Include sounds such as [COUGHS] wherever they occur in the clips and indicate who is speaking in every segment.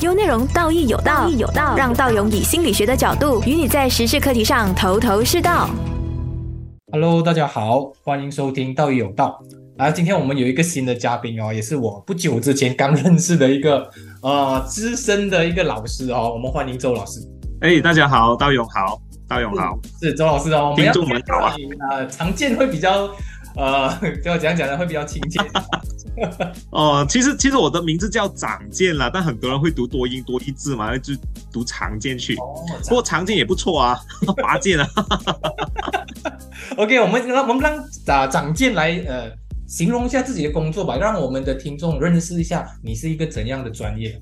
Speaker 1: 优内容道义有道，义有道，让道勇以心理学的角度与你在时事课题上头头是道。
Speaker 2: Hello，大家好，欢迎收听道义有道。啊，今天我们有一个新的嘉宾哦，也是我不久之前刚认识的一个呃资深的一个老师哦，我们欢迎周老师。
Speaker 3: 哎，大家好，道勇好，道勇好，
Speaker 2: 是周老师哦，我们要
Speaker 3: 听众们好啊。
Speaker 2: 呃，常见会比较呃，[LAUGHS] 就讲讲的会比较亲切。[LAUGHS]
Speaker 3: 哦，其实其实我的名字叫长剑啦，但很多人会读多音多义字嘛，就读长剑去。
Speaker 2: 哦，
Speaker 3: 不过长剑也不错啊，[LAUGHS] 拔剑啊。[LAUGHS]
Speaker 2: OK，我们让我们让啊长剑来呃形容一下自己的工作吧，让我们的听众认识一下你是一个怎样的专业。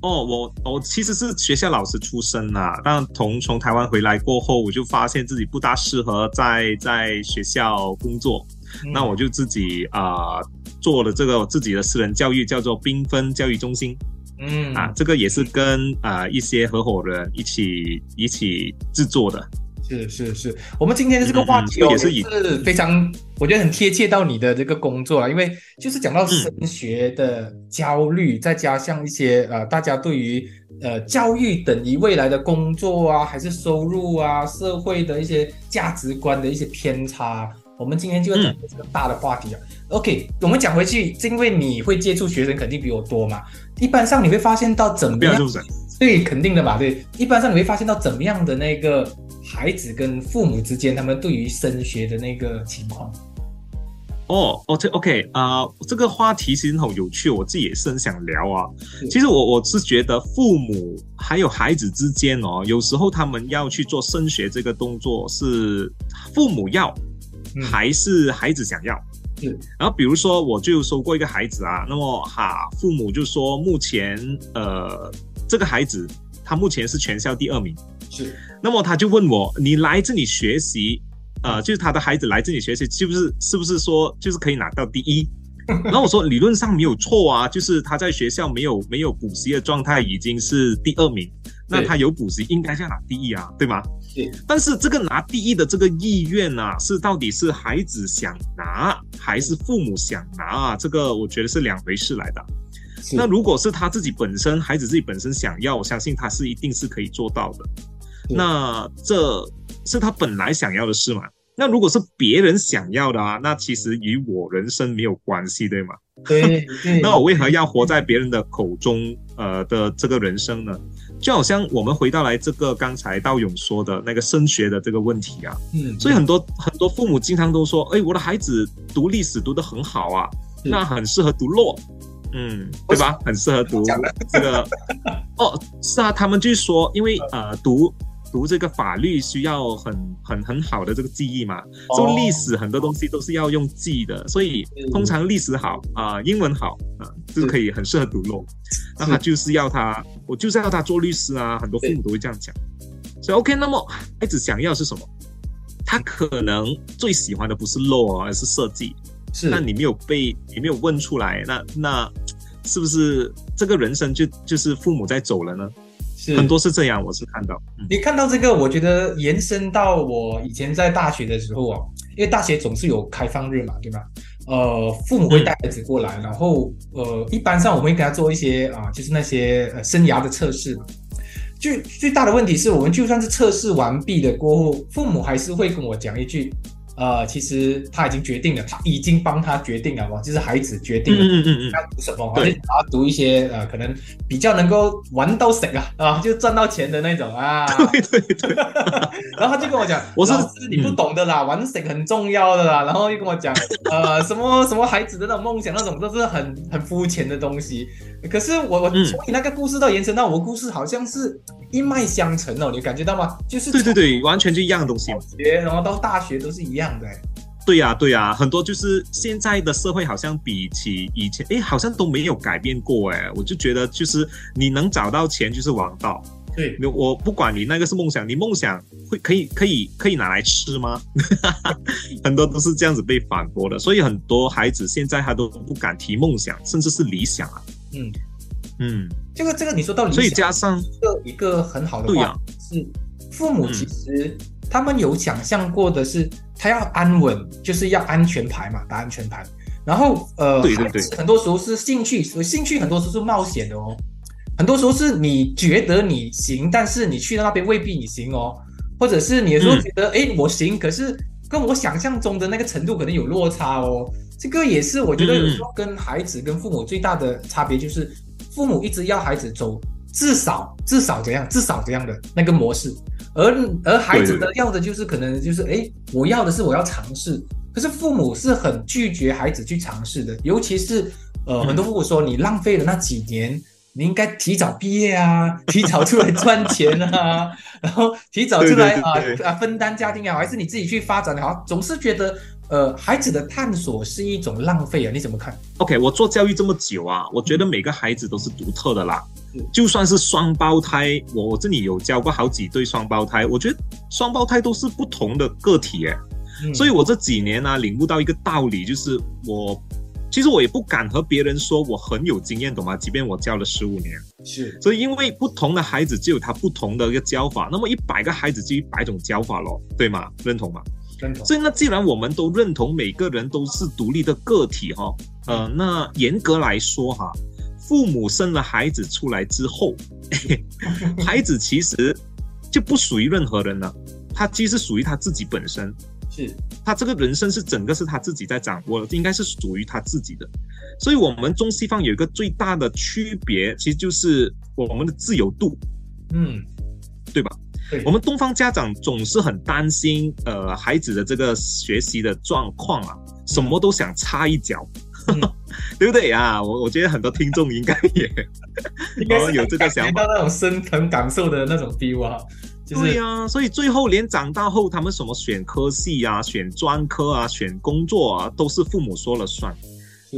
Speaker 3: 哦，我我其实是学校老师出身啊，但从从台湾回来过后，我就发现自己不大适合在在学校工作，
Speaker 2: 嗯
Speaker 3: 那我就自己啊、做了这个自己的私人教育，叫做缤纷教育中心。
Speaker 2: 嗯
Speaker 3: 啊，这个也是跟啊、一些合伙人一起一起制作的。
Speaker 2: 是是是，我们今天的这个话题哦，
Speaker 3: 嗯嗯也是以
Speaker 2: 是非常，我觉得很贴切到你的这个工作啊，因为就是讲到
Speaker 3: 嗯
Speaker 2: 升学的焦虑，再加上一些呃，大家对于呃教育等于未来的工作啊，还是收入啊，社会的一些价值观的一些偏差，我们今天就要讲这个大的话题啊。OK，我们讲回去，是因为你会接触学生肯定比我多嘛，一般上你会发现到怎么样。对，肯定的嘛，对。一般上你会发现到怎么样的那个孩子跟父母之间，他们对于升学的那个情况。
Speaker 3: 哦，哦，这 OK 啊、这个话题其实很有趣，我自己也是很想聊啊。其实我我是觉得父母还有孩子之间哦，有时候他们要去做升学这个动作，是父母要，
Speaker 2: 嗯
Speaker 3: 还是孩子想要？
Speaker 2: 是
Speaker 3: 然后比如说，我就收过一个孩子啊，那么哈，父母就说目前呃这个孩子他目前是全校第二名。
Speaker 2: 是，
Speaker 3: 那么他就问我，你来这里学习，呃，就是他的孩子来这里学习，是不是是不是说就是可以拿到第一？[LAUGHS] 然后我说理论上没有错啊，就是他在学校没有没有补习的状态已经是第二名，那他有补习应该是要拿第一啊，对吗？
Speaker 2: 对。
Speaker 3: 但是这个拿第一的这个意愿啊，是到底是孩子想拿还是父母想拿啊？这个我觉得是两回事来的。那如果是他自己本身，孩子自己本身想要，我相信他是一定是可以做到的。那这是他本来想要的事嘛？那如果是别人想要的啊，那其实与我人生没有关系，对吗？
Speaker 2: 对对。[LAUGHS]
Speaker 3: 那我为何要活在别人的口中呃的这个人生呢？就好像我们回到来这个刚才道勇说的那个升学的这个问题啊，
Speaker 2: 嗯，
Speaker 3: 所以很多很多父母经常都说，哎，我的孩子读历史读得很好啊，那很适合读 law，嗯，对吧？很适合读这个。[LAUGHS] 哦，是啊，他们就说，因为呃，读读这个法律需要很很很好的这个记忆嘛，所以历史很多东西都是要用记的，所以通常历史好啊、英文好啊、就是可以很适合读 law。那他就是要他，我就是要他做律师啊，很多父母都会这样讲。所以 OK，那么孩子想要是什么？他可能最喜欢的不是 law，而是设计。
Speaker 2: 是
Speaker 3: 那你没有被你没有问出来，那那是不是这个人生就就是父母在走了呢？
Speaker 2: 是
Speaker 3: 很多是这样，我是看到。嗯
Speaker 2: 你看到这个，我觉得延伸到我以前在大学的时候哦，因为大学总是有开放日嘛，对吧？呃，父母会带孩子过来，然后呃，一般上我们会给他做一些啊、就是那些呃生涯的测试嘛。最最大的问题是我们就算是测试完毕的过后，父母还是会跟我讲一句，呃，其实他已经决定了，他已经帮他决定了嘛，就是孩子决定了。
Speaker 3: 嗯嗯嗯嗯，
Speaker 2: 要读什么，
Speaker 3: 对
Speaker 2: 而且他读一些呃，可能比较能够玩到省啊啊，就赚到钱的那种啊。[LAUGHS]
Speaker 3: 对对对，[LAUGHS]
Speaker 2: 然后他就跟我讲，
Speaker 3: 我是
Speaker 2: 老师你不懂的啦，玩省很重要的啦。然后又跟我讲，呃，什么什么孩子的那种梦想，那种都是很很肤浅的东西。可是我我
Speaker 3: 嗯
Speaker 2: 从你那个故事到延伸到我故事，好像是一脉相承哦，你感觉到吗？就是
Speaker 3: 对对对，完全就一样的东西嘛。
Speaker 2: 从学然后到大学都是一样的。
Speaker 3: 对呀、对呀、很多就是现在的社会好像比起以前，哎，好像都没有改变过哎。我就觉得就是你能找到钱就是王道。
Speaker 2: 对，
Speaker 3: 我不管你那个是梦想，你梦想会可以可以可以拿来吃吗？[LAUGHS] 很多都是这样子被反驳的，所以很多孩子现在他都不敢提梦想，甚至是理想啊。
Speaker 2: 嗯，
Speaker 3: 嗯，
Speaker 2: 这个这个你说到理
Speaker 3: 所以加上
Speaker 2: 一个一个很好的话是父母
Speaker 3: 嗯
Speaker 2: 其实他们有想象过的是，他要安稳，就是要安全牌嘛，打安全牌。然后呃，
Speaker 3: 对对对
Speaker 2: 孩子很多时候是兴趣，所以兴趣很多时候是冒险的哦。很多时候是你觉得你行，但是你去到那边未必你行哦，或者是你有时候觉得哎我行，可是跟我想象中的那个程度可能有落差哦。这个也是我觉得有时候跟孩子跟父母最大的差别就是，父母一直要孩子走至少至少怎样至少怎样的那个模式，而而孩子的要的就是可能就是哎我要的是我要尝试，可是父母是很拒绝孩子去尝试的，尤其是呃很多父母说你浪费了那几年。你应该提早毕业啊，提早出来赚钱啊，然后提早出来啊啊分担家庭也好，还是你自己去发展也好，总是觉得呃孩子的探索是一种浪费啊？你怎么看
Speaker 3: ？OK，我做教育这么久啊，我觉得每个孩子都是独特的啦。就算是双胞胎，我我这里有教过好几对双胞胎，我觉得双胞胎都是不同的个体诶。所以我这几年呢，领悟到一个道理，就是我。其实我也不敢和别人说我很有经验，懂吗？即便我教了十五年，
Speaker 2: 是，
Speaker 3: 所以因为不同的孩子就有他不同的一个教法，那么一百个孩子就一百种教法咯，对吗？认同吗？
Speaker 2: 认同。
Speaker 3: 所以那既然我们都认同每个人都是独立的个体哈，呃，那严格来说哈，父母生了孩子出来之后，[LAUGHS] 孩子其实就不属于任何人了，他其实属于他自己本身。
Speaker 2: 是
Speaker 3: 他这个人生是整个是他自己在掌握的，应该是属于他自己的。所以，我们中西方有一个最大的区别，其实就是我们的自由度，
Speaker 2: 嗯，
Speaker 3: 对吧？我们东方家长总是很担心，呃，孩子的这个学习的状况啊，什么都想插一脚，[LAUGHS] 对不对啊？我我觉得很多听众应该也 [LAUGHS]
Speaker 2: 应该
Speaker 3: 有这个想
Speaker 2: 法，到那种深层感受的那种 feel 啊。
Speaker 3: 对呀，所以最后连长大后他们什么选科系啊、选专科啊、选工作啊，都是父母说了算。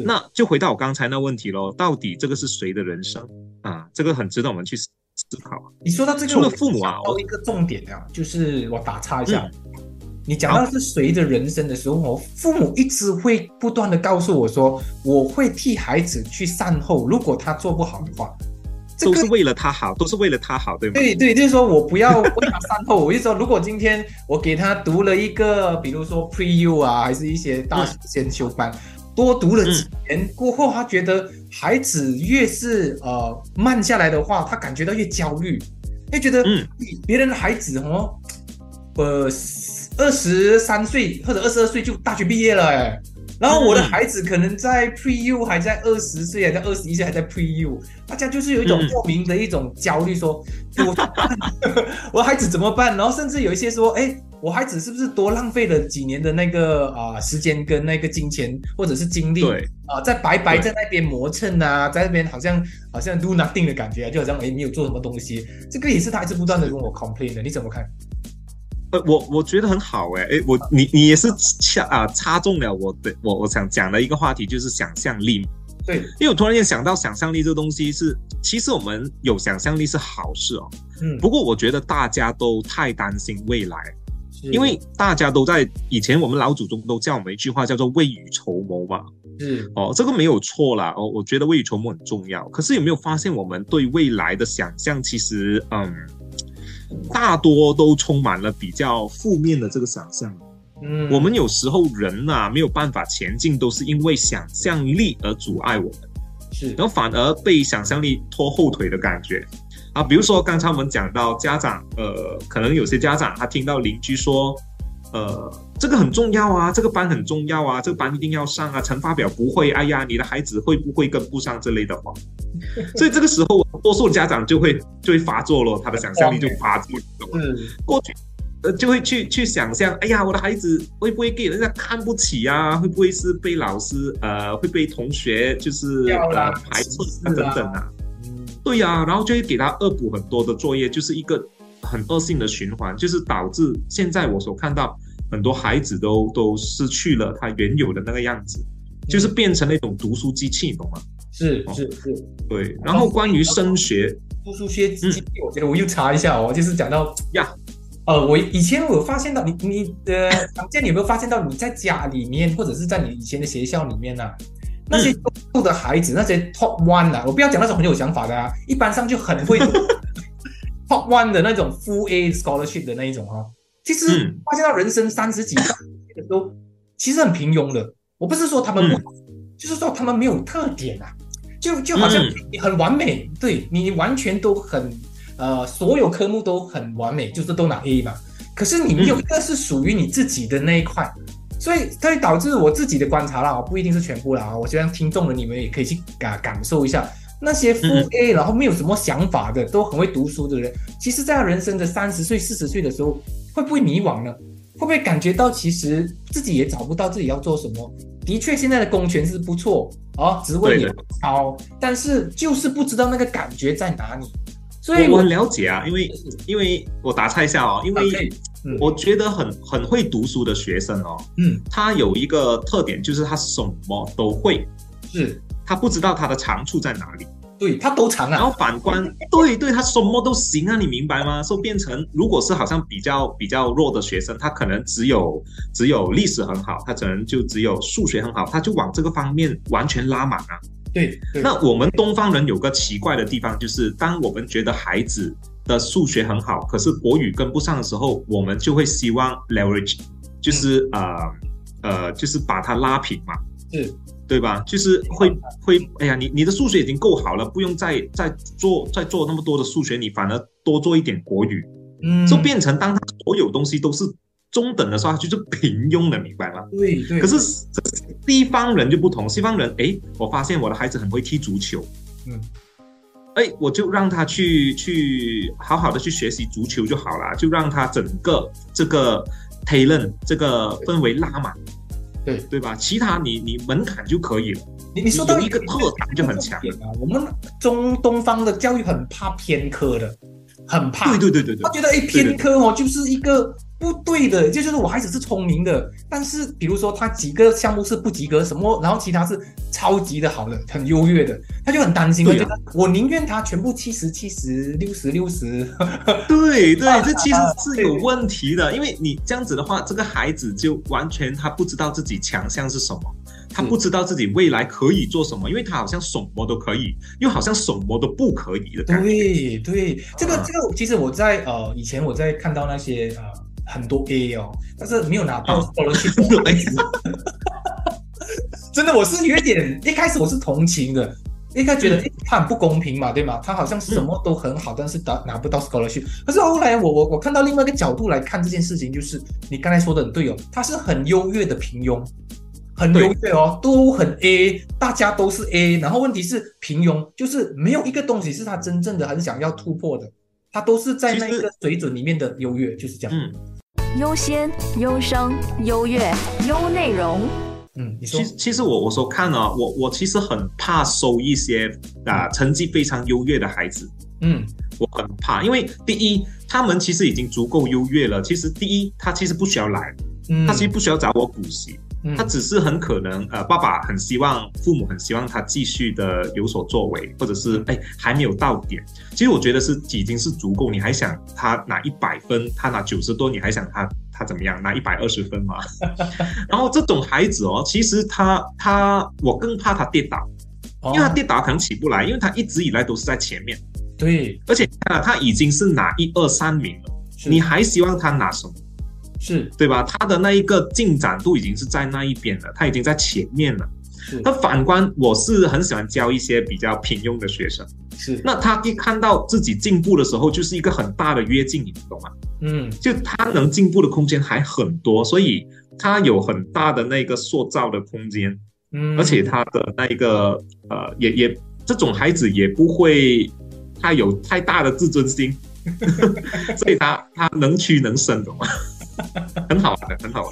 Speaker 3: 那就回到我刚才那问题喽，到底这个是谁的人生啊？这个很值得我们去思考。
Speaker 2: 你说到这个，
Speaker 3: 除了父母啊，
Speaker 2: 到一个重点啊，就是我打岔一下，你讲到是随着人生的时候，父母一直会不断的告诉我说，我会替孩子去善后，如果他做不好的话。
Speaker 3: 都是为了他好，都是为了他好，对吗？
Speaker 2: 对对，就是说我不要为他善后。我就说，如果今天我给他读了一个，比如说 Pre U 啊，还是一些大学先修班，多读了几年过后，他觉得孩子越是呃慢下来的话，他感觉到越焦虑，越觉得嗯，别人的孩子哦，呃，二十三岁或者二十二岁就大学毕业了，哎。然后我的孩子可能在 Pre U 还在二十岁，还在二十一岁，还在 Pre U，大家就是有一种莫名的一种焦虑，说 [LAUGHS] 我 [LAUGHS] 我孩子怎么办？然后甚至有一些说，哎，我孩子是不是多浪费了几年的那个啊时间跟那个金钱或者是精力？
Speaker 3: 对
Speaker 2: 啊，在白白在那边磨蹭啊，在那边好像好像 do nothing 的感觉，就好像哎没有做什么东西。这个也是他一直不断的跟我 complain 的，你怎么看？
Speaker 3: 呃，我我觉得很好哎，哎，我你你也是掐啊插中了我的我我想讲的一个话题就是想象力，
Speaker 2: 对，
Speaker 3: 因为我突然间想到想象力这个东西是，其实我们有想象力是好事哦，
Speaker 2: 嗯，
Speaker 3: 不过我觉得大家都太担心未来，因为大家都在以前我们老祖宗都叫我们一句话叫做未雨绸缪嘛，
Speaker 2: 嗯
Speaker 3: 哦，这个没有错啦，哦，我觉得未雨绸缪很重要，可是有没有发现我们对未来的想象其实嗯。大多都充满了比较负面的这个想象，
Speaker 2: 嗯，
Speaker 3: 我们有时候人呐没有办法前进，都是因为想象力而阻碍我们，
Speaker 2: 是，
Speaker 3: 然后反而被想象力拖后腿的感觉啊。比如说刚才我们讲到家长，呃，可能有些家长他听到邻居说。呃，这个很重要啊，这个班很重要啊，这个班一定要上啊，乘法表不会，哎呀，你的孩子会不会跟不上这类的话，[LAUGHS] 所以这个时候多数家长就会就会发作了，他的想象力就发作了，
Speaker 2: 嗯，
Speaker 3: 过去呃就会去去想象，哎呀，我的孩子会不会给人家看不起啊？会不会是被老师呃会被同学就是呃排斥啊等等啊？对呀，然后就会给他恶补很多的作业，就是一个。很恶性的循环，就是导致现在我所看到很多孩子都都失去了他原有的那个样子，就是变成了一种读书机器，懂吗？
Speaker 2: 是是是，
Speaker 3: 对。然后关于升学，
Speaker 2: 读书机器，我觉得我又查一下哦，就是讲到
Speaker 3: 呀，
Speaker 2: 呃，我以前我有发现到你你的 [LAUGHS] 常见，你有没有发现到你在家里面或者是在你以前的学校里面呢？那些优秀的孩子，那些 top one 啊，我不要讲那种很有想法的啊，一般上就很会。[LAUGHS] Top one 的那种 Full A Scholarship 的那一种哈，其实发现到人生三十几岁的都其实很平庸的。我不是说他们不好，就是说他们没有特点啊。就就好像你很完美，对你完全都很呃，所有科目都很完美，就是都拿 A 嘛。可是你没有一个是属于你自己的那一块，所以它会导致我自己的观察啦，不一定是全部啦。我希望听众的你们也可以去感感受一下，那些负 A 然后没有什么想法的，都很会读书的人，其实在人生的三十岁、四十岁的时候，会不会迷惘呢？会不会感觉到其实自己也找不到自己要做什么？的确，现在的公权是不错哦，职位也高，但是就是不知道那个感觉在哪里。所以
Speaker 3: 我很了解啊，因为因为我打岔一下哦，因为我觉得很很会读书的学生哦，嗯，他有一个特点就是他什么都会，
Speaker 2: 是
Speaker 3: 他不知道他的长处在哪里。
Speaker 2: 对他都长啊，
Speaker 3: 然后反观，对对，他什么都行啊，你明白吗？说变成，如果是好像比较比较弱的学生，他可能只有只有历史很好，他可能就只有数学很好，他就往这个方面完全拉满啊。
Speaker 2: 对，
Speaker 3: 那我们东方人有个奇怪的地方，就是当我们觉得孩子的数学很好，可是国语跟不上的时候，我们就会希望 leverage，就是呃呃，就是把它拉平嘛。
Speaker 2: 是。
Speaker 3: 对吧？就是会会，哎呀，你你的数学已经够好了，不用再再做再做那么多的数学，你反而多做一点国语，嗯，就变成当他所有东西都是中等的时候，他就是平庸的，明白吗？
Speaker 2: 对对。
Speaker 3: 可是西方人就不同，西方人，哎，我发现我的孩子很会踢足球，嗯，哎，我就让他去去好好的去学习足球就好了，就让他整个这个 talent 这个氛围拉满。
Speaker 2: 对
Speaker 3: 对吧？其他你你门槛就可以了。
Speaker 2: 你你说到
Speaker 3: 一个特长就很强
Speaker 2: 啊。我们中东方的教育很怕偏科的，很怕。
Speaker 3: 对对对对对。
Speaker 2: 他觉得哎，偏科哦，就是一个。不对的，就就是我孩子是聪明的，但是比如说他几个项目是不及格，什么，然后其他是超级的好的，很优越的，他就很担心，我觉得我宁愿他全部七十七十六十六十。
Speaker 3: 对对，[LAUGHS] 这其实是有问题的，因为你这样子的话，这个孩子就完全他不知道自己强项是什么，他不知道自己未来可以做什么，因为他好像什么都可以，又好像什么都不可以的。
Speaker 2: 对对，这个这个，其实我在呃以前我在看到那些呃。很多 A 哦，但是没有拿到 scholarship。[LAUGHS] 真的，我是有点一开始我是同情的，一开始觉得他很不公平嘛，对吗？他好像什么都很好，但是拿拿不到 scholarship。可是后来我我我看到另外一个角度来看这件事情，就是你刚才说的很对哦，他是很优越的平庸，很优越哦，都很 A，大家都是 A。然后问题是平庸，就是没有一个东西是他真正的很想要突破的，他都是在那个水准里面的优越，就是这样。嗯。
Speaker 1: 优先、优生、优越、优内容。
Speaker 2: 嗯，
Speaker 3: 其实其实我我说看呢，我我其实很怕收一些啊成绩非常优越的孩子。
Speaker 2: 嗯，
Speaker 3: 我很怕，因为第一，他们其实已经足够优越了。其实第一，他其实不需要来，他其实不需要找我补习。他只是很可能，呃，爸爸很希望，父母很希望他继续的有所作为，或者是哎还没有到点。其实我觉得是已经是足够。你还想他拿一百分，他拿九十多，你还想他他怎么样拿一百二十分吗？[LAUGHS] 然后这种孩子哦，其实他他我更怕他跌倒，因为他跌倒可能起不来，因为他一直以来都是在前面。
Speaker 2: 对，
Speaker 3: 而且啊，他已经是拿一二三名了，你还希望他拿什么？
Speaker 2: 是
Speaker 3: 对吧？他的那一个进展度已经是在那一边了，他已经在前面了。
Speaker 2: 是。
Speaker 3: 那反观，我是很喜欢教一些比较平庸的学生。
Speaker 2: 是。
Speaker 3: 那他一看到自己进步的时候，就是一个很大的跃进，你懂吗？
Speaker 2: 嗯。
Speaker 3: 就他能进步的空间还很多，所以他有很大的那个塑造的空间。
Speaker 2: 嗯。
Speaker 3: 而且他的那一个呃，也也这种孩子也不会太有太大的自尊心，[LAUGHS] 所以他他能屈能伸，懂吗？[LAUGHS] 很好玩的，很好玩。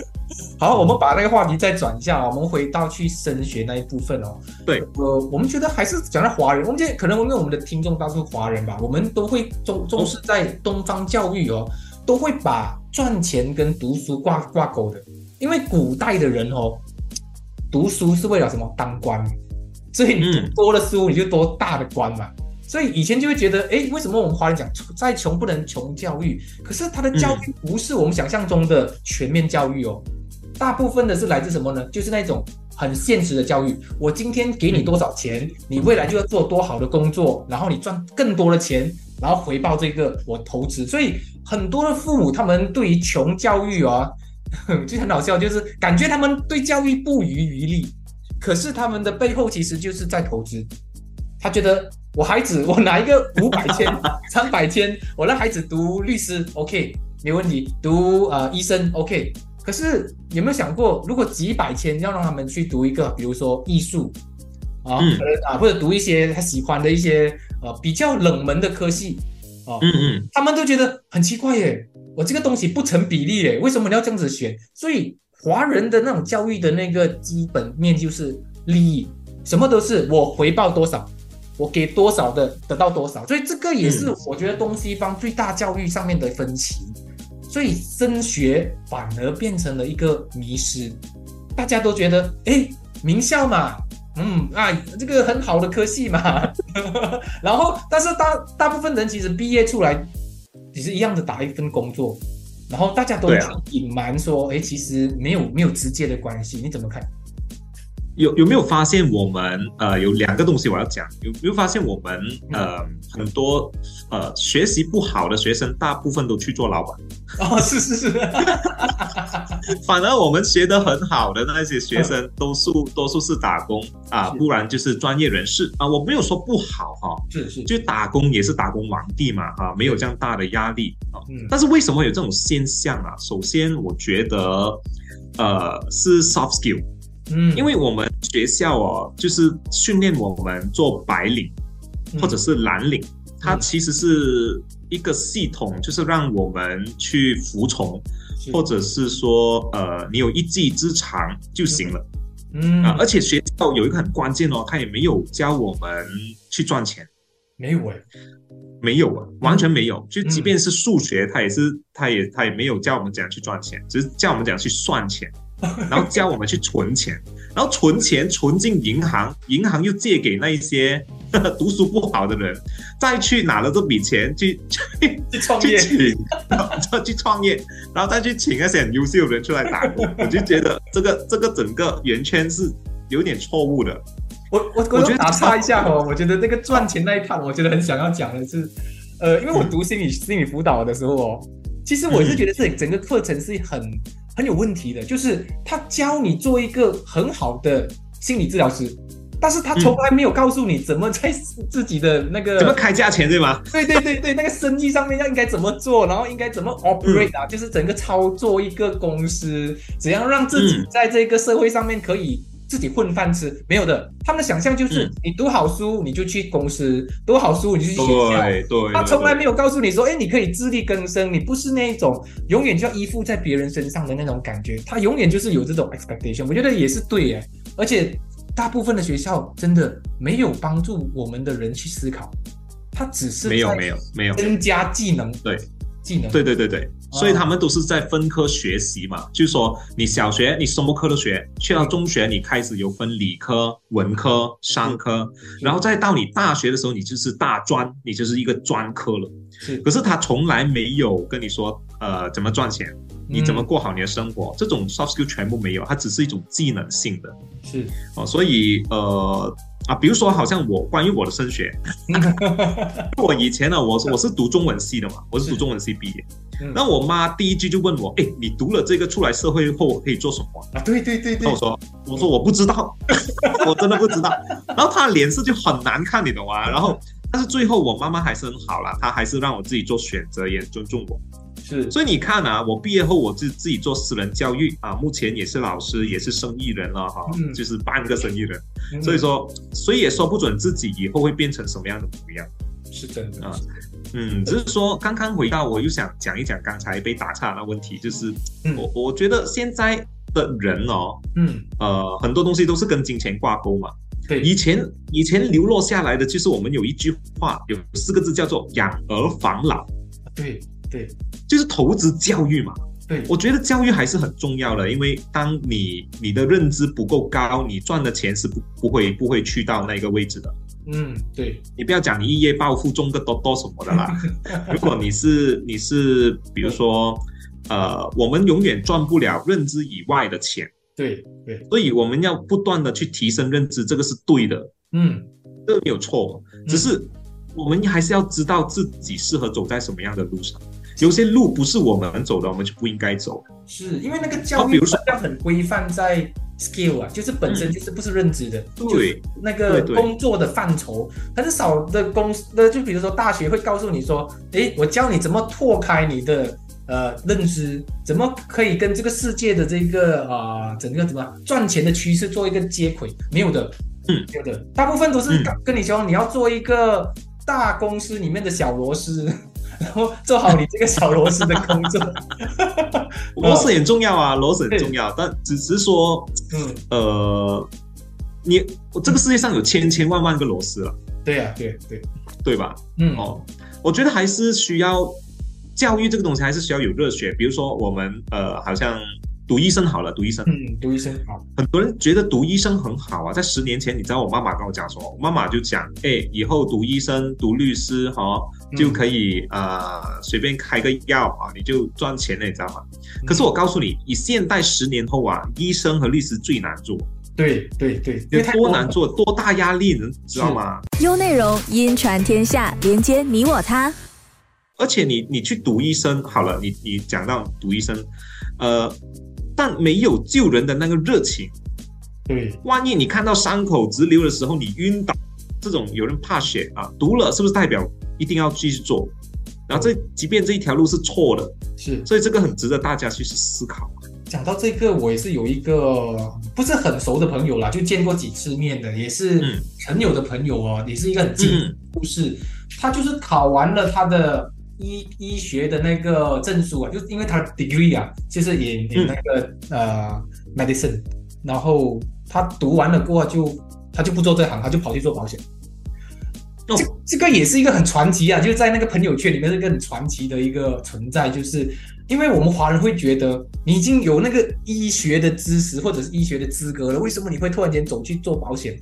Speaker 2: 好，我们把那个话题再转一下，我们回到去升学那一部分哦。
Speaker 3: 对，
Speaker 2: 呃，我们觉得还是讲到华人，我们觉得可能因为我们的听众大多数华人吧，我们都会重重视在东方教育哦，都会把赚钱跟读书挂挂钩的。因为古代的人哦，读书是为了什么？当官，所以你多了书，你就多大的官嘛。所以以前就会觉得，哎，为什么我们华人讲再穷不能穷教育？可是他的教育不是我们想象中的全面教育哦，大部分的是来自什么呢？就是那种很现实的教育。我今天给你多少钱，你未来就要做多好的工作，然后你赚更多的钱，然后回报这个我投资。所以很多的父母他们对于穷教育啊，[LAUGHS] 就很好笑，就是感觉他们对教育不遗余力，可是他们的背后其实就是在投资。他觉得我孩子，我拿一个五百千、[LAUGHS] 三百千，我让孩子读律师，OK，没问题，读呃医生，OK。可是有没有想过，如果几百千要让他们去读一个，比如说艺术啊，可能啊，或者读一些他喜欢的一些呃比较冷门的科系啊，
Speaker 3: 嗯嗯，
Speaker 2: 他们都觉得很奇怪耶，我这个东西不成比例耶，为什么你要这样子选？所以华人的那种教育的那个基本面就是利益，什么都是我回报多少，我给多少的得到多少，所以这个也是我觉得东西方最大教育上面的分歧。所以升学反而变成了一个迷失，大家都觉得，哎，名校嘛，嗯啊，这个很好的科系嘛，[LAUGHS] 然后，但是大大部分人其实毕业出来，也是一样的打一份工作，然后大家都隐瞒说，哎，其实没有没有直接的关系，你怎么看？
Speaker 3: 有有没有发现我们呃有两个东西我要讲？有没有发现我们呃很多呃学习不好的学生，大部分都去做老板？
Speaker 2: 哦，是是是。[LAUGHS]
Speaker 3: 反而我们学得很好的那些学生，多数多数是打工啊，不然就是专业人士啊。我没有说不好哈，
Speaker 2: 是是，
Speaker 3: 就打工也是打工皇帝嘛啊，没有这样大的压力啊。但是为什么有这种现象啊？首先，我觉得呃是 soft skill。
Speaker 2: 嗯，
Speaker 3: 因为我们学校哦，就是训练我们做白领或者是蓝领，它其实是一个系统，就是让我们去服从，或者是说，呃，你有一技之长就行了。
Speaker 2: 嗯。
Speaker 3: 啊，而且学校有一个很关键哦，他也没有教我们去赚钱，
Speaker 2: 没有哎，
Speaker 3: 没有啊，完全没有。就即便是数学，他也是，他也他也没有教我们怎样去赚钱，只是教我们怎样去算钱。然后教我们去存钱，然后存钱存进银行，银行又借给那一些 [LAUGHS] 读书不好的人，再去拿了这笔钱去
Speaker 2: 去创业，
Speaker 3: 去请，去创业，然后再去请那些很优秀的人出来打工。我就觉得这个这个整个圆圈是有点错误的。
Speaker 2: 我我我觉得打岔一下哦，我觉得那个赚钱那一 part，我觉得很想要讲的是，呃，因为我读心理心理辅导的时候哦，其实我是觉得这整个课程是很。很有问题的，就是他教你做一个很好的心理治疗师，但是他从来没有告诉你怎么在自己的那个
Speaker 3: 怎么开价钱，对吗？
Speaker 2: 对对对对，那个生意上面要应该怎么做，然后应该怎么 operate 啊，就是整个操作一个公司，怎样让自己在这个社会上面可以。自己混饭吃没有的，他们的想象就是你读好书你就去公司，读好书你就去学校。
Speaker 3: 对对。
Speaker 2: 他从来没有告诉你说，哎，你可以自力更生，你不是那一种永远就要依附在别人身上的那种感觉。他永远就是有这种 expectation，我觉得也是对哎。而且大部分的学校真的没有帮助我们的人去思考，他只是
Speaker 3: 没有没有没有
Speaker 2: 增加技能。
Speaker 3: 对。
Speaker 2: 技能。
Speaker 3: 对对对对。所以他们都是在分科学习嘛，就是说你小学你什么科都学，去到中学你开始有分理科、文科、商科，然后再到你大学的时候，你就是大专，你就是一个专科了。
Speaker 2: 是，
Speaker 3: 可是他从来没有跟你说，呃，怎么赚钱，你怎么过好你的生活，这种 soft skill 全部没有，它只是一种技能性的。
Speaker 2: 是，
Speaker 3: 哦，所以呃。啊，比如说，好像我关于我的升学，[LAUGHS] 我以前呢，我我是读中文系的嘛，我是读中文系毕业。那我妈第一句就问我，哎，你读了这个出来社会后可以做什么
Speaker 2: 啊？对对对对。
Speaker 3: 我说，我说我不知道，[LAUGHS] 我真的不知道。然后她脸色就很难看，你懂吗？然后，但是最后我妈妈还是很好了，她还是让我自己做选择，也尊重我。
Speaker 2: 是，
Speaker 3: 所以你看啊，我毕业后我自自己做私人教育啊，目前也是老师，也是生意人了哈，就是半个生意人。所以说，谁也说不准自己以后会变成什么样的模样，
Speaker 2: 是真的啊。
Speaker 3: 嗯，只是说刚刚回到，我又想讲一讲刚才被打岔的问题，就是我我觉得现在的人哦，
Speaker 2: 嗯
Speaker 3: 呃，很多东西都是跟金钱挂钩嘛。
Speaker 2: 对，
Speaker 3: 以前以前流落下来的就是我们有一句话，有四个字叫做养儿防老。
Speaker 2: 对。对，
Speaker 3: 就是投资教育嘛。
Speaker 2: 对，
Speaker 3: 我觉得教育还是很重要的，因为当你你的认知不够高，你赚的钱是不不会不会去到那个位置的。
Speaker 2: 嗯，对，
Speaker 3: 你不要讲你一夜暴富中个多多什么的啦。[LAUGHS] 如果你是你是比如说，呃，我们永远赚不了认知以外的钱。
Speaker 2: 对对，
Speaker 3: 所以我们要不断的去提升认知，这个是对的。
Speaker 2: 嗯，
Speaker 3: 这个没有错，只是我们还是要知道自己适合走在什么样的路上。有些路不是我们走的，我们就不应该走。
Speaker 2: 是因为那个教育比如说要很规范在 skill 啊，就是本身就是不是认知的，就是
Speaker 3: 对
Speaker 2: 那个工作的范畴，很少的公司的，就比如说大学会告诉你说，诶，我教你怎么拓开你的呃认知，怎么可以跟这个世界的这个啊、整个怎么赚钱的趋势做一个接轨，没有的，
Speaker 3: 嗯，
Speaker 2: 没有的，大部分都是跟你说你要做一个大公司里面的小螺丝。然后做好你这个小螺丝的工作，[LAUGHS]
Speaker 3: 螺丝很重要啊，螺丝很重要，但只是说，
Speaker 2: 嗯，
Speaker 3: 呃，你这个世界上有千千万万个螺丝了，
Speaker 2: 对呀、对对，
Speaker 3: 对吧？
Speaker 2: 嗯，
Speaker 3: 哦，我觉得还是需要教育这个东西，还是需要有热血。比如说我们呃，好像读医生好了，读医生，
Speaker 2: 嗯，读医生好，
Speaker 3: 很多人觉得读医生很好啊。在十年前，你知道我妈妈跟我讲说，我妈妈就讲，哎，以后读医生、读律师哈、哦，就可以、呃随便开个药啊，你就赚钱了，你知道吗？可是我告诉你，以现代十年后啊，医生和律师最难做，
Speaker 2: 对对对，
Speaker 3: 有多难做，多大压力，你知道吗？
Speaker 1: 优内容音传天下，连接你我他。
Speaker 3: 而且你你去读医生好了，你你讲到读医生，呃，但没有救人的那个热情。
Speaker 2: 对，
Speaker 3: 万一你看到伤口直流的时候你晕倒，这种有人怕血啊，读了是不是代表一定要继续做？然后这即便这一条路是错的，
Speaker 2: 是
Speaker 3: 所以这个很值得大家去思考。
Speaker 2: 讲到这个，我也是有一个不是很熟的朋友啦，就见过几次面的，也是朋友的朋友哦，也是一个很近的
Speaker 3: 嗯
Speaker 2: 故事。他就是考完了他的医医学的那个证书啊，就是因为他的 degree 啊，就是也也
Speaker 3: 嗯
Speaker 2: 那个、呃 medicine，然后他读完了过后就他就不做这行，他就跑去做保险。
Speaker 3: 哦
Speaker 2: 这这个也是一个很传奇啊，就是在那个朋友圈里面是一个很传奇的一个存在，就是因为我们华人会觉得你已经有那个医学的知识或者是医学的资格了，为什么你会突然间走去做保险？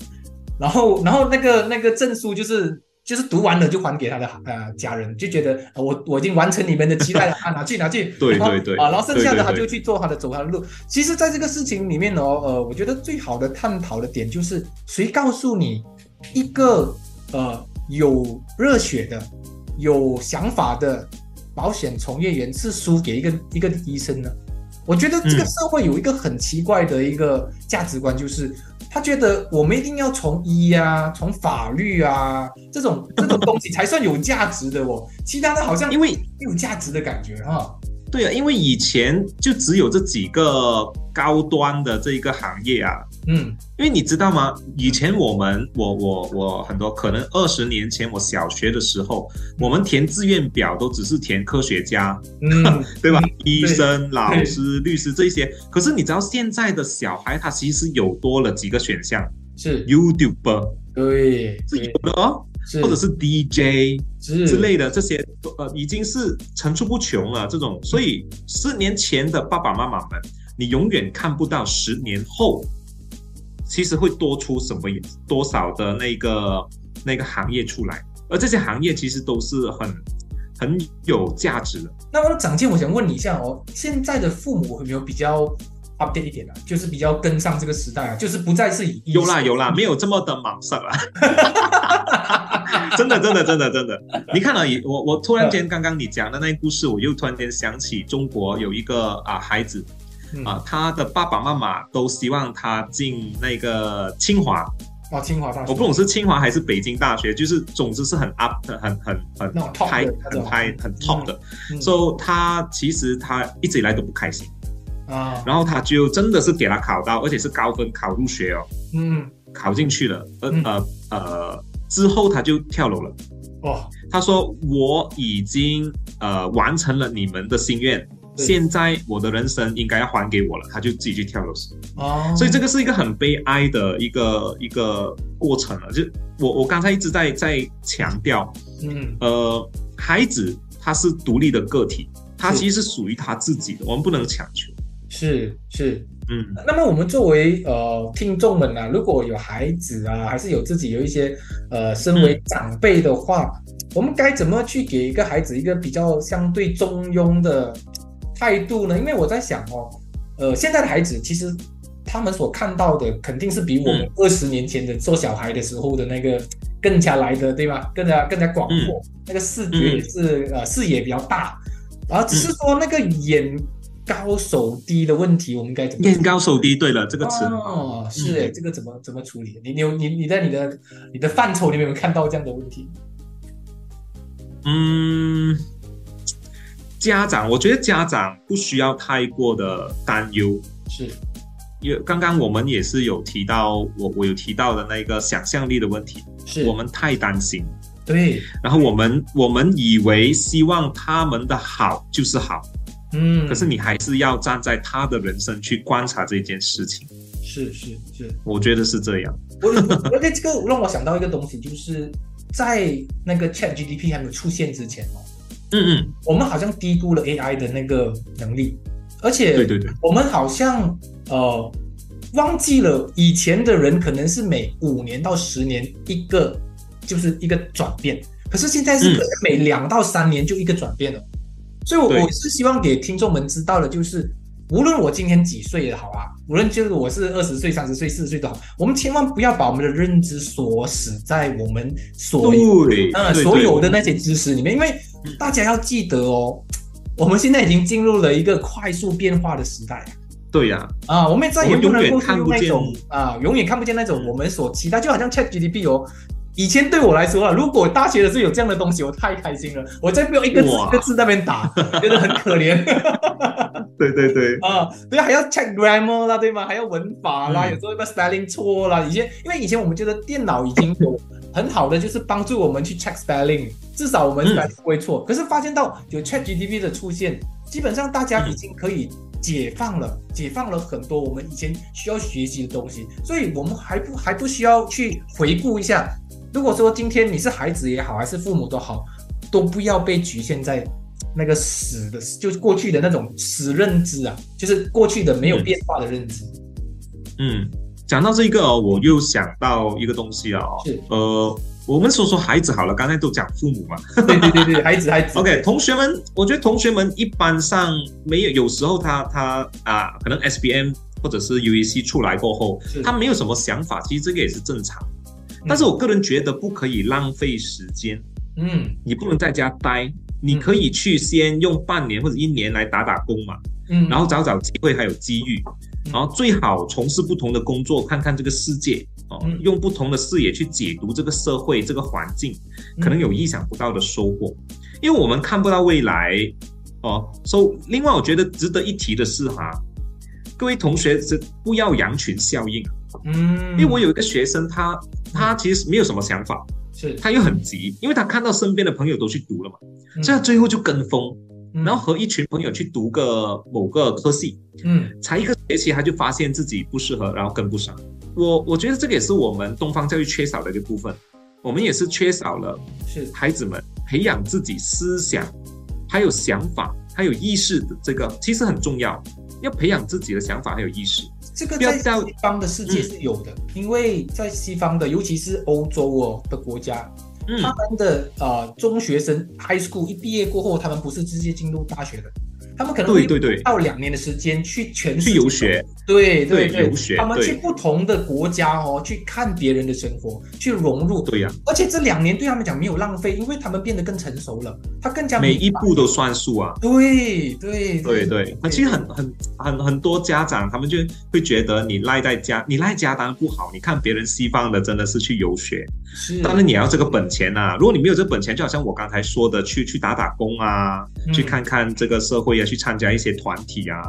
Speaker 2: 然后，然后那个那个证书就是就是读完了就还给他的呃家人，就觉得、呃我我已经完成你们的期待了啊，拿去拿去。
Speaker 3: 对对对
Speaker 2: 啊，然后剩下的他就去做他的走他的路。其实，在这个事情里面呢，呃，我觉得最好的探讨的点就是谁告诉你一个呃有热血的、有想法的保险从业员是输给一个一个医生呢？我觉得这个
Speaker 3: 嗯
Speaker 2: 社会有一个很奇怪的一个价值观，就是他觉得我们一定要从医啊、从法律啊这种这种东西才算有价值的哦，其他的好像
Speaker 3: 因为
Speaker 2: 没有价值的感觉哈。
Speaker 3: 对啊，因为以前就只有这几个高端的这一个行业啊，
Speaker 2: 嗯。
Speaker 3: 因为你知道吗？以前我们，我我我很多可能二十年前我小学的时候，我们填志愿表都只是填科学家，
Speaker 2: 嗯，[LAUGHS]
Speaker 3: 对吧？
Speaker 2: 嗯
Speaker 3: 医生、老师、律师这些。可是你知道现在的小孩他其实有多了几个选项。
Speaker 2: 是
Speaker 3: ，，YouTuber。
Speaker 2: 对，
Speaker 3: 是有
Speaker 2: 对
Speaker 3: 的哦，
Speaker 2: 是
Speaker 3: 或者是 DJ 之类的这些，呃，已经是层出不穷了。这种，所以十年前的爸爸妈妈们，你永远看不到十年后，其实会多出什么多少的那个那个行业出来，而这些行业其实都是很很有价值的。
Speaker 2: 那么长健，我想问你一下哦，现在的父母有没有比较 update 一点啊？就是比较跟上这个时代啊，就是不再是以
Speaker 3: 有啦有啦，没有这么的莽塞 [LAUGHS] 啦。真的真的真的真的，你看了、我我突然间刚刚你讲的那个故事，我又突然间想起中国有一个啊孩子
Speaker 2: 嗯。
Speaker 3: 啊，他的爸爸妈妈都希望他进那个清华，
Speaker 2: 哦，清华大学，
Speaker 3: 我不懂是清华还是北京大学，就是总之是很 up 的，很很很
Speaker 2: top
Speaker 3: 很 high 很 top 的，
Speaker 2: 嗯
Speaker 3: 所以他其实他一直以来都不开心，
Speaker 2: 啊，
Speaker 3: 然后他就真的是给他考到，而且是高分考入学哦，
Speaker 2: 嗯，
Speaker 3: 考进去了，呃
Speaker 2: 嗯
Speaker 3: 呃呃，之后他就跳楼了。
Speaker 2: 哦，
Speaker 3: 他说：“我已经呃完成了你们的心愿，现在我的人生应该要还给我了。”他就自己去跳楼死。
Speaker 2: 哦，
Speaker 3: 所以这个是一个很悲哀的一个一个过程了。就我我刚才一直在在强调，
Speaker 2: 嗯
Speaker 3: 呃，孩子他是独立的个体，他其实是属于他自己的，我们不能强求。
Speaker 2: 是是，
Speaker 3: 嗯。
Speaker 2: 那么我们作为呃听众们啊，如果有孩子啊，还是有自己有一些呃身为长辈的话，我们该怎么去给一个孩子一个比较相对中庸的态度呢？因为我在想哦，呃，现在的孩子其实他们所看到的肯定是比我们
Speaker 3: 嗯。
Speaker 2: 二十年前的做小孩的时候的那个更加来的，对吧？更加更加广阔，那个视觉也是、呃视野比较大，然后只是说那个眼高手低的问题，我们该怎么？
Speaker 3: 眼高手低，对了，这个词
Speaker 2: 哦，是哎，这个怎么怎么处理？你你有你你在你的你的范畴里面有没有看到这样的问题？
Speaker 3: 嗯，家长，我觉得家长不需要太过的担忧，
Speaker 2: 是。
Speaker 3: 因为刚刚我们也是有提到，我我有提到的那个想象力的问题，
Speaker 2: 是
Speaker 3: 我们太担心，
Speaker 2: 对，
Speaker 3: 然后我们我们以为希望他们的好就是好，
Speaker 2: 嗯，
Speaker 3: 可是你还是要站在他的人生去观察这件事情，
Speaker 2: 是是是，
Speaker 3: 我觉得是这样。
Speaker 2: 我而且这个让我想到一个东西，就是在那个 Chat GDP 还没有出现之前哦，
Speaker 3: 嗯嗯，
Speaker 2: 我们好像低估了 AI 的那个能力，而且
Speaker 3: 对对对，
Speaker 2: 我们好像。呃，忘记了以前的人可能是每五年到十年一个，就是一个转变，可是现在是可能每两到三年就一个转变了。所以，我我是希望给听众们知道的，就是无论我今天几岁也好啊，无论就是我是二十岁、三十岁、四十岁都好，我们千万不要把我们的认知锁死在我们所
Speaker 3: 呃
Speaker 2: 所有的那些知识里面，因为大家要记得哦，我们现在已经进入了一个快速变化的时代。
Speaker 3: 对呀，
Speaker 2: 啊，我们再也不能够
Speaker 3: 用
Speaker 2: 那种啊，永远看不见那种我们所期待，就好像 Chat GDP 哦，以前对我来说啊，如果大学的时候有这样的东西，我太开心了，我再不用一个字一个字那边打，[LAUGHS] 觉得很可怜。
Speaker 3: 对 [LAUGHS] 对对，[LAUGHS]
Speaker 2: 啊，对，还要 check grammar 啦，对吗？还要文法啦，有时候一个 spelling 错啦，以前因为以前我们觉得电脑已经有很好的就是帮助我们去 check spelling，至少我们 spelling 不会错。可是发现到有 Chat GTP 的出现，基本上大家已经可以。解放了，解放了很多我们以前需要学习的东西，所以我们还不还不需要去回顾一下。如果说今天你是孩子也好，还是父母都好，都不要被局限在那个死的，就是过去的那种死认知啊，就是过去的没有变化的认知。
Speaker 3: 嗯，讲到这个哦，我又想到一个东西啊，
Speaker 2: 是
Speaker 3: 呃。我们说说孩子好了，刚才都讲父母嘛。
Speaker 2: 对对对对，[LAUGHS] 孩子孩子。
Speaker 3: OK，同学们，我觉得同学们一般上没有，有时候他他啊，可能 SBM 或者是 UEC 出来过后，他没有什么想法，其实这个也是正常。但是我个人觉得不可以浪费时间。
Speaker 2: 嗯，
Speaker 3: 你不能在家待，你可以去先用半年或者一年来打打工嘛。
Speaker 2: 嗯，
Speaker 3: 然后找找机会还有机遇，然后最好从事不同的工作，看看这个世界。哦，用不同的视野去解读这个社会、这个环境，可能有意想不到的收获。因为我们看不到未来，哦。所以，另外我觉得值得一提的是哈，各位同学是不要羊群效应。
Speaker 2: 嗯，
Speaker 3: 因为我有一个学生，他他其实没有什么想法，
Speaker 2: 是。
Speaker 3: 他又很急，因为他看到身边的朋友都去读了嘛，所以他最后就跟风，然后和一群朋友去读个某个科系，
Speaker 2: 嗯，
Speaker 3: 才一个学期他就发现自己不适合，然后跟不上。我我觉得这个也是我们东方教育缺少的一个部分，我们也是缺少了
Speaker 2: 是。
Speaker 3: 孩子们培养自己思想，还有想法，还有意识的这个其实很重要，要培养自己的想法还有意识。
Speaker 2: 这个在西方的世界是有的，因为在西方的，尤其是欧洲哦的国家，他们的呃中学生 high school 一毕业过后，他们不是直接进入大学的。他们可能会到两年的时间去全
Speaker 3: 去游学，
Speaker 2: 对对
Speaker 3: 对，游学，
Speaker 2: 他们去不同的国家哦，去看别人的生活，去融入。
Speaker 3: 对呀，
Speaker 2: 而且这两年对他们讲没有浪费，因为他们变得更成熟了，他更加
Speaker 3: 每一步都算数啊。
Speaker 2: 对对
Speaker 3: 对。对，其实很很很很多家长他们就会觉得你赖在家，你赖家当然不好。你看别人西方的真的是去游学，
Speaker 2: 是，
Speaker 3: 当然你要这个本钱呐。如果你没有这本钱，就好像我刚才说的，去去打打工啊，去看看这个社会啊。去参加一些团体啊，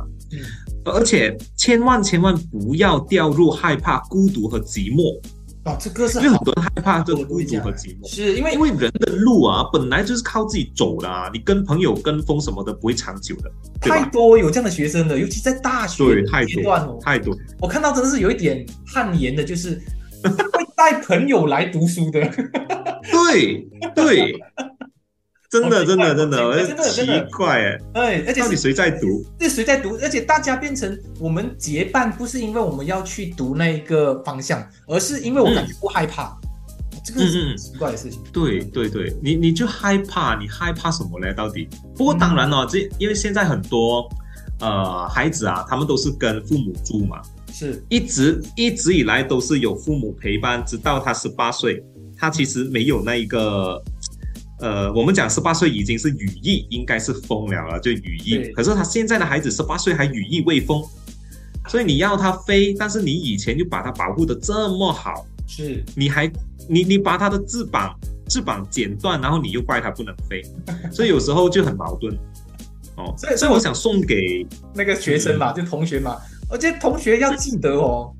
Speaker 3: 而且千万千万不要掉入害怕孤独和寂寞
Speaker 2: 啊！这个是
Speaker 3: 因为很多人害怕这个孤独和寂寞，
Speaker 2: 是因为
Speaker 3: 因为人的路啊，本来就是靠自己走的啊，你跟朋友跟风什么的不会长久的。
Speaker 2: 太多有这样的学生了，尤其在大学阶段哦，
Speaker 3: 太多。
Speaker 2: 我看到真的是有一点汗颜的，就是会带朋友来读书的。
Speaker 3: 对 [LAUGHS] 对。真的，真的，真的，
Speaker 2: 真的
Speaker 3: 奇怪哎！
Speaker 2: 哎，而且
Speaker 3: 到底谁在读？
Speaker 2: 是谁在读？而且大家变成我们结伴，不是因为我们要去读那一个方向，而是因为我感觉不害怕。这个是奇怪的事情。
Speaker 3: 对对对，你你就害怕，你害怕什么呢？到底？不过当然了，这因为现在很多呃孩子啊，他们都是跟父母住嘛，
Speaker 2: 是
Speaker 3: 一直一直以来都是有父母陪伴，直到他十八岁，他其实没有那一个。呃，我们讲十八岁已经是羽翼，应该是疯了了，就羽翼
Speaker 2: 对。
Speaker 3: 可是他现在的孩子十八岁还羽翼未丰，所以你要他飞，但是你以前就把他保护的这么好，
Speaker 2: 是
Speaker 3: 你还你你把他的翅膀翅膀剪断，然后你又怪他不能飞，所以有时候就很矛盾。哦，[LAUGHS]
Speaker 2: 所以
Speaker 3: 所以我想送给
Speaker 2: 那个学生嘛，就同学嘛，而且同学要记得哦，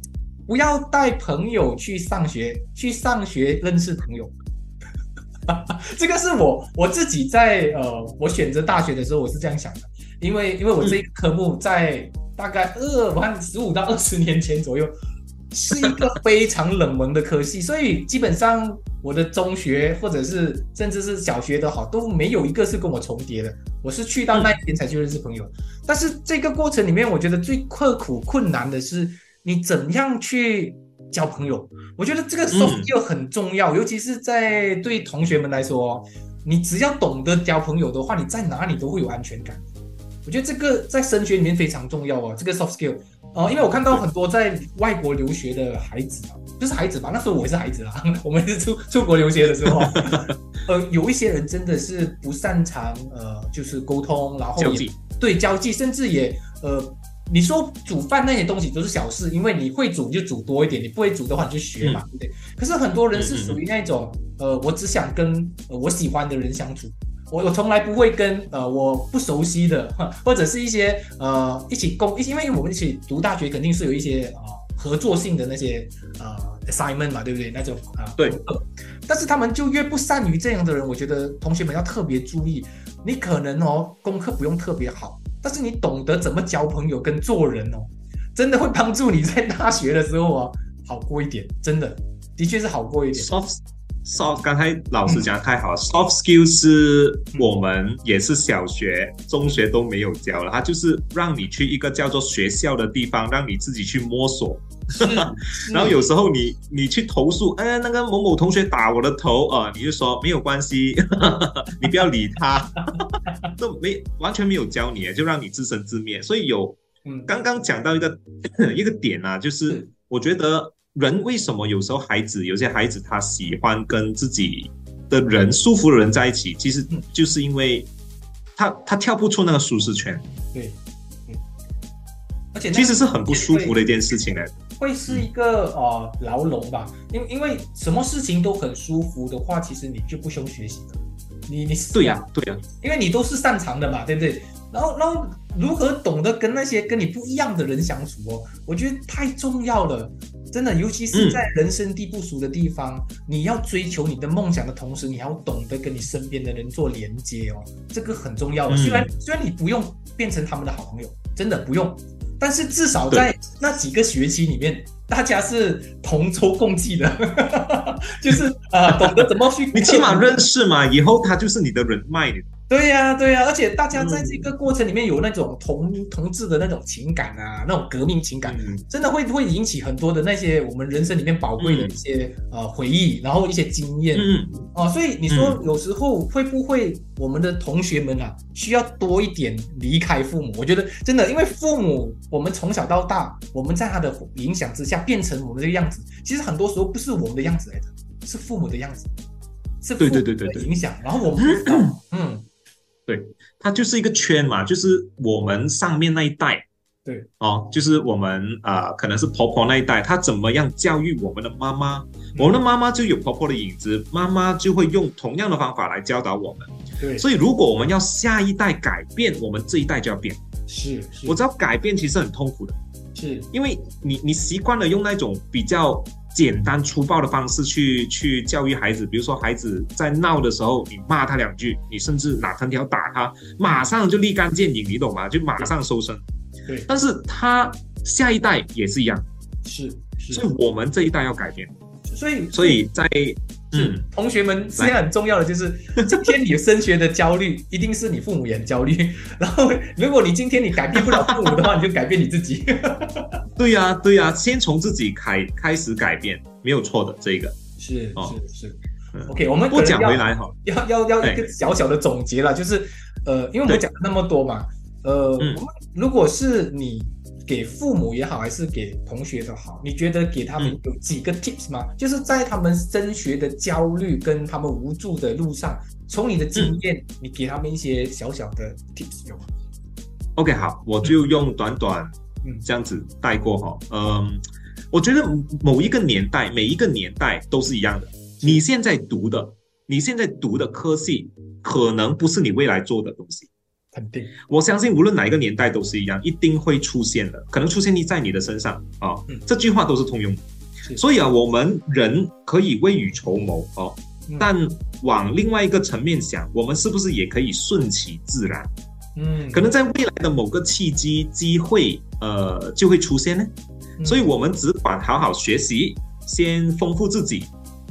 Speaker 2: 不要带朋友去上学，去上学认识朋友。[LAUGHS] 这个是我我自己在呃，我选择大学的时候我是这样想的，因为因为我这个科目在大概二我看十五到二十年前左右，[LAUGHS] 是一个非常冷门的科系，所以基本上我的中学或者是甚至是小学的好都没有一个是跟我重叠的。我是去到那边才去认识朋友，但是这个过程里面，我觉得最刻苦困难的是你怎样去交朋友。我觉得这个 soft skill 很重要，尤其是在对同学们来说，你只要懂得交朋友的话，你在哪里都会有安全感。我觉得这个在升学里面非常重要哦，这个 soft skill。哦，因为我看到很多在外国留学的孩子啊，就是孩子吧，那时候我也是孩子啦，[LAUGHS] 我们是出出国留学的时候，[LAUGHS] 呃，有一些人真的是不擅长呃，就是沟通，然后也
Speaker 3: 交
Speaker 2: 对交际，甚至也呃，你说煮饭那些东西都是小事，因为你会煮就煮多一点，你不会煮的话你就学嘛，对不对？可是很多人是属于那种呃，我只想跟呃我喜欢的人相处。我我从来不会跟呃我不熟悉的，[LAUGHS] 或者是一些呃一起共一起，因为我们一起读大学，肯定是有一些啊、呃、合作性的那些呃 assignment 嘛，对不对？那种啊、
Speaker 3: 对。
Speaker 2: 但是他们就越不善于这样的人，我觉得同学们要特别注意，你可能哦功课不用特别好，但是你懂得怎么交朋友跟做人哦，真的会帮助你在大学的时候啊好过一点，真的的确是好过一点。
Speaker 3: soft soft，刚才老师讲得太好了、s o f t skill 是我们也是小学、中学都没有教了，它就是让你去一个叫做学校的地方，让你自己去摸索。
Speaker 2: 是
Speaker 3: 然后有时候你你去投诉，哎，那个某某同学打我的头啊、呃你就说 [LAUGHS] 没有关系，你不要理他，都没完全没有教你，就让你自生自灭。所以有
Speaker 2: 嗯
Speaker 3: 刚刚讲到一个 [COUGHS] 一个点啊，就是
Speaker 2: 是
Speaker 3: 我觉得人为什么有时候孩子有些孩子他喜欢跟自己的人舒服的人在一起，其实
Speaker 2: 嗯
Speaker 3: 就是因为他他跳不出那个舒适圈，
Speaker 2: 对，嗯，而且
Speaker 3: 其实是很不舒服的一件事情来的。
Speaker 2: 会是一个呃牢笼吧，因因为什么事情都很舒服的话，其实你就不需要学习的，你你是
Speaker 3: 对呀、对呀、
Speaker 2: 因为你都是擅长的嘛，对不对？然后然后如何懂得跟那些跟你不一样的人相处哦，我觉得太重要了，真的，尤其是
Speaker 3: 嗯
Speaker 2: 在人生地不熟的地方，你要追求你的梦想的同时，你还要懂得跟你身边的人做连接哦，这个很重要。
Speaker 3: 嗯。
Speaker 2: 虽然虽然你不用变成他们的好朋友，真的不用，但是至少在那几个学期里面，大家是同舟共济的，[LAUGHS] 就是啊、呃懂得怎么去，
Speaker 3: 你起码认识嘛，以后他就是你的人脉，你
Speaker 2: 对呀、对呀、而且大家在这个过程里面有那种同同志的那种情感啊，那种革命情感，
Speaker 3: 嗯。
Speaker 2: 真的会会引起很多的那些我们人生里面宝贵的一些、呃回忆，然后一些经验。
Speaker 3: 嗯，
Speaker 2: 哦、所以你说
Speaker 3: 嗯。
Speaker 2: 有时候会不会我们的同学们啊，需要多一点离开父母？我觉得真的，因为父母我们从小到大，我们在他的影响之下变成我们这个样子，其实很多时候不是我们的样子来的，是父母的样子，是父
Speaker 3: 对
Speaker 2: 母
Speaker 3: 对对对对
Speaker 2: 的影响，然后我们不知道，嗯。
Speaker 3: 它就是一个圈嘛，就是我们上面那一代，
Speaker 2: 对，
Speaker 3: 哦，就是我们啊、呃可能是婆婆那一代，她怎么样教育我们的妈妈，我们的妈妈就有婆婆的影子，妈妈就会用同样的方法来教导我们。
Speaker 2: 对，
Speaker 3: 所以，如果我们要下一代改变，我们这一代就要变。
Speaker 2: 是是，
Speaker 3: 我知道改变其实很痛苦的，
Speaker 2: 是。
Speaker 3: 因为你你习惯了用那种比较简单粗暴的方式去去教育孩子，比如说孩子在闹的时候，你骂他两句，你甚至拿藤条打他，马上就立竿见影，你懂吗？就马上收声。
Speaker 2: 对，
Speaker 3: 但是他下一代也是一样，
Speaker 2: 是是，
Speaker 3: 所以我们这一代要改变。
Speaker 2: 所以
Speaker 3: 所以在
Speaker 2: 是
Speaker 3: 嗯，
Speaker 2: 同学们现在很重要的就是，[LAUGHS] 今天你升学的焦虑，一定是你父母也很焦虑。[LAUGHS] 然后，如果你今天你改变不了父母的话，你就改变你自己。[LAUGHS]
Speaker 3: 对呀、对呀、先从自己开开始改变，没有错的。这个。
Speaker 2: 是
Speaker 3: 哦。
Speaker 2: 是。是
Speaker 3: 嗯
Speaker 2: ，OK，我们
Speaker 3: 不讲回来哈，
Speaker 2: 要要要一个小小的总结了，就是呃，因为我们讲了那么多嘛，呃，
Speaker 3: 嗯。
Speaker 2: 我们如果是你给父母也好，还是给同学的好，你觉得给他们
Speaker 3: 嗯
Speaker 2: 有几个 tips 吗？就是在他们升学的焦虑跟他们无助的路上，从你的经验，你给他们一些小小的 tips 有吗
Speaker 3: ？OK，好，我就用短短
Speaker 2: 嗯
Speaker 3: 这样子带过哈。嗯，我觉得某一个年代，每一个年代都是一样的。你现在读的，你现在读的科系，可能不是你未来做的东西。
Speaker 2: 肯定，
Speaker 3: 我相信无论哪一个年代都是一样，一定会出现的，可能出现在你的身上啊、
Speaker 2: 嗯
Speaker 3: 这句话都是通用的。所以啊，我们人可以未雨绸缪哦，
Speaker 2: 嗯
Speaker 3: 但往另外一个层面想，我们是不是也可以顺其自然？
Speaker 2: 嗯，
Speaker 3: 可能在未来的某个契机、机会，呃，就会出现呢。
Speaker 2: 嗯
Speaker 3: 所以我们只管好好学习，先丰富自己。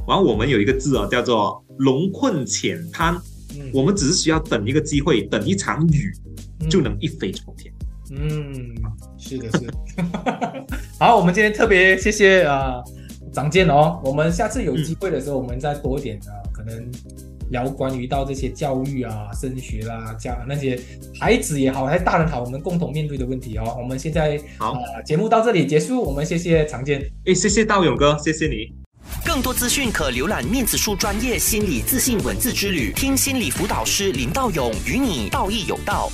Speaker 3: 然后我们有一个字啊，叫做“龙困浅滩”，
Speaker 2: 嗯
Speaker 3: 我们只是需要等一个机会，等一场雨，就能一飞冲天。
Speaker 2: 嗯，是的，是的。[LAUGHS] 好，我们今天特别谢谢啊、长健哦。我们下次有机会的时候，我们再多一点啊、可能聊关于到这些教育啊、升学啦、家那些孩子也好，还是大人好，我们共同面对的问题哦。我们现在
Speaker 3: 好
Speaker 2: 啊、节目到这里结束，我们谢谢长健。
Speaker 3: 哎，谢谢道勇哥，谢谢你。
Speaker 4: 更多资讯可浏览面子书专业心理自信文字之旅，听心理辅导师林道勇与你道义有道。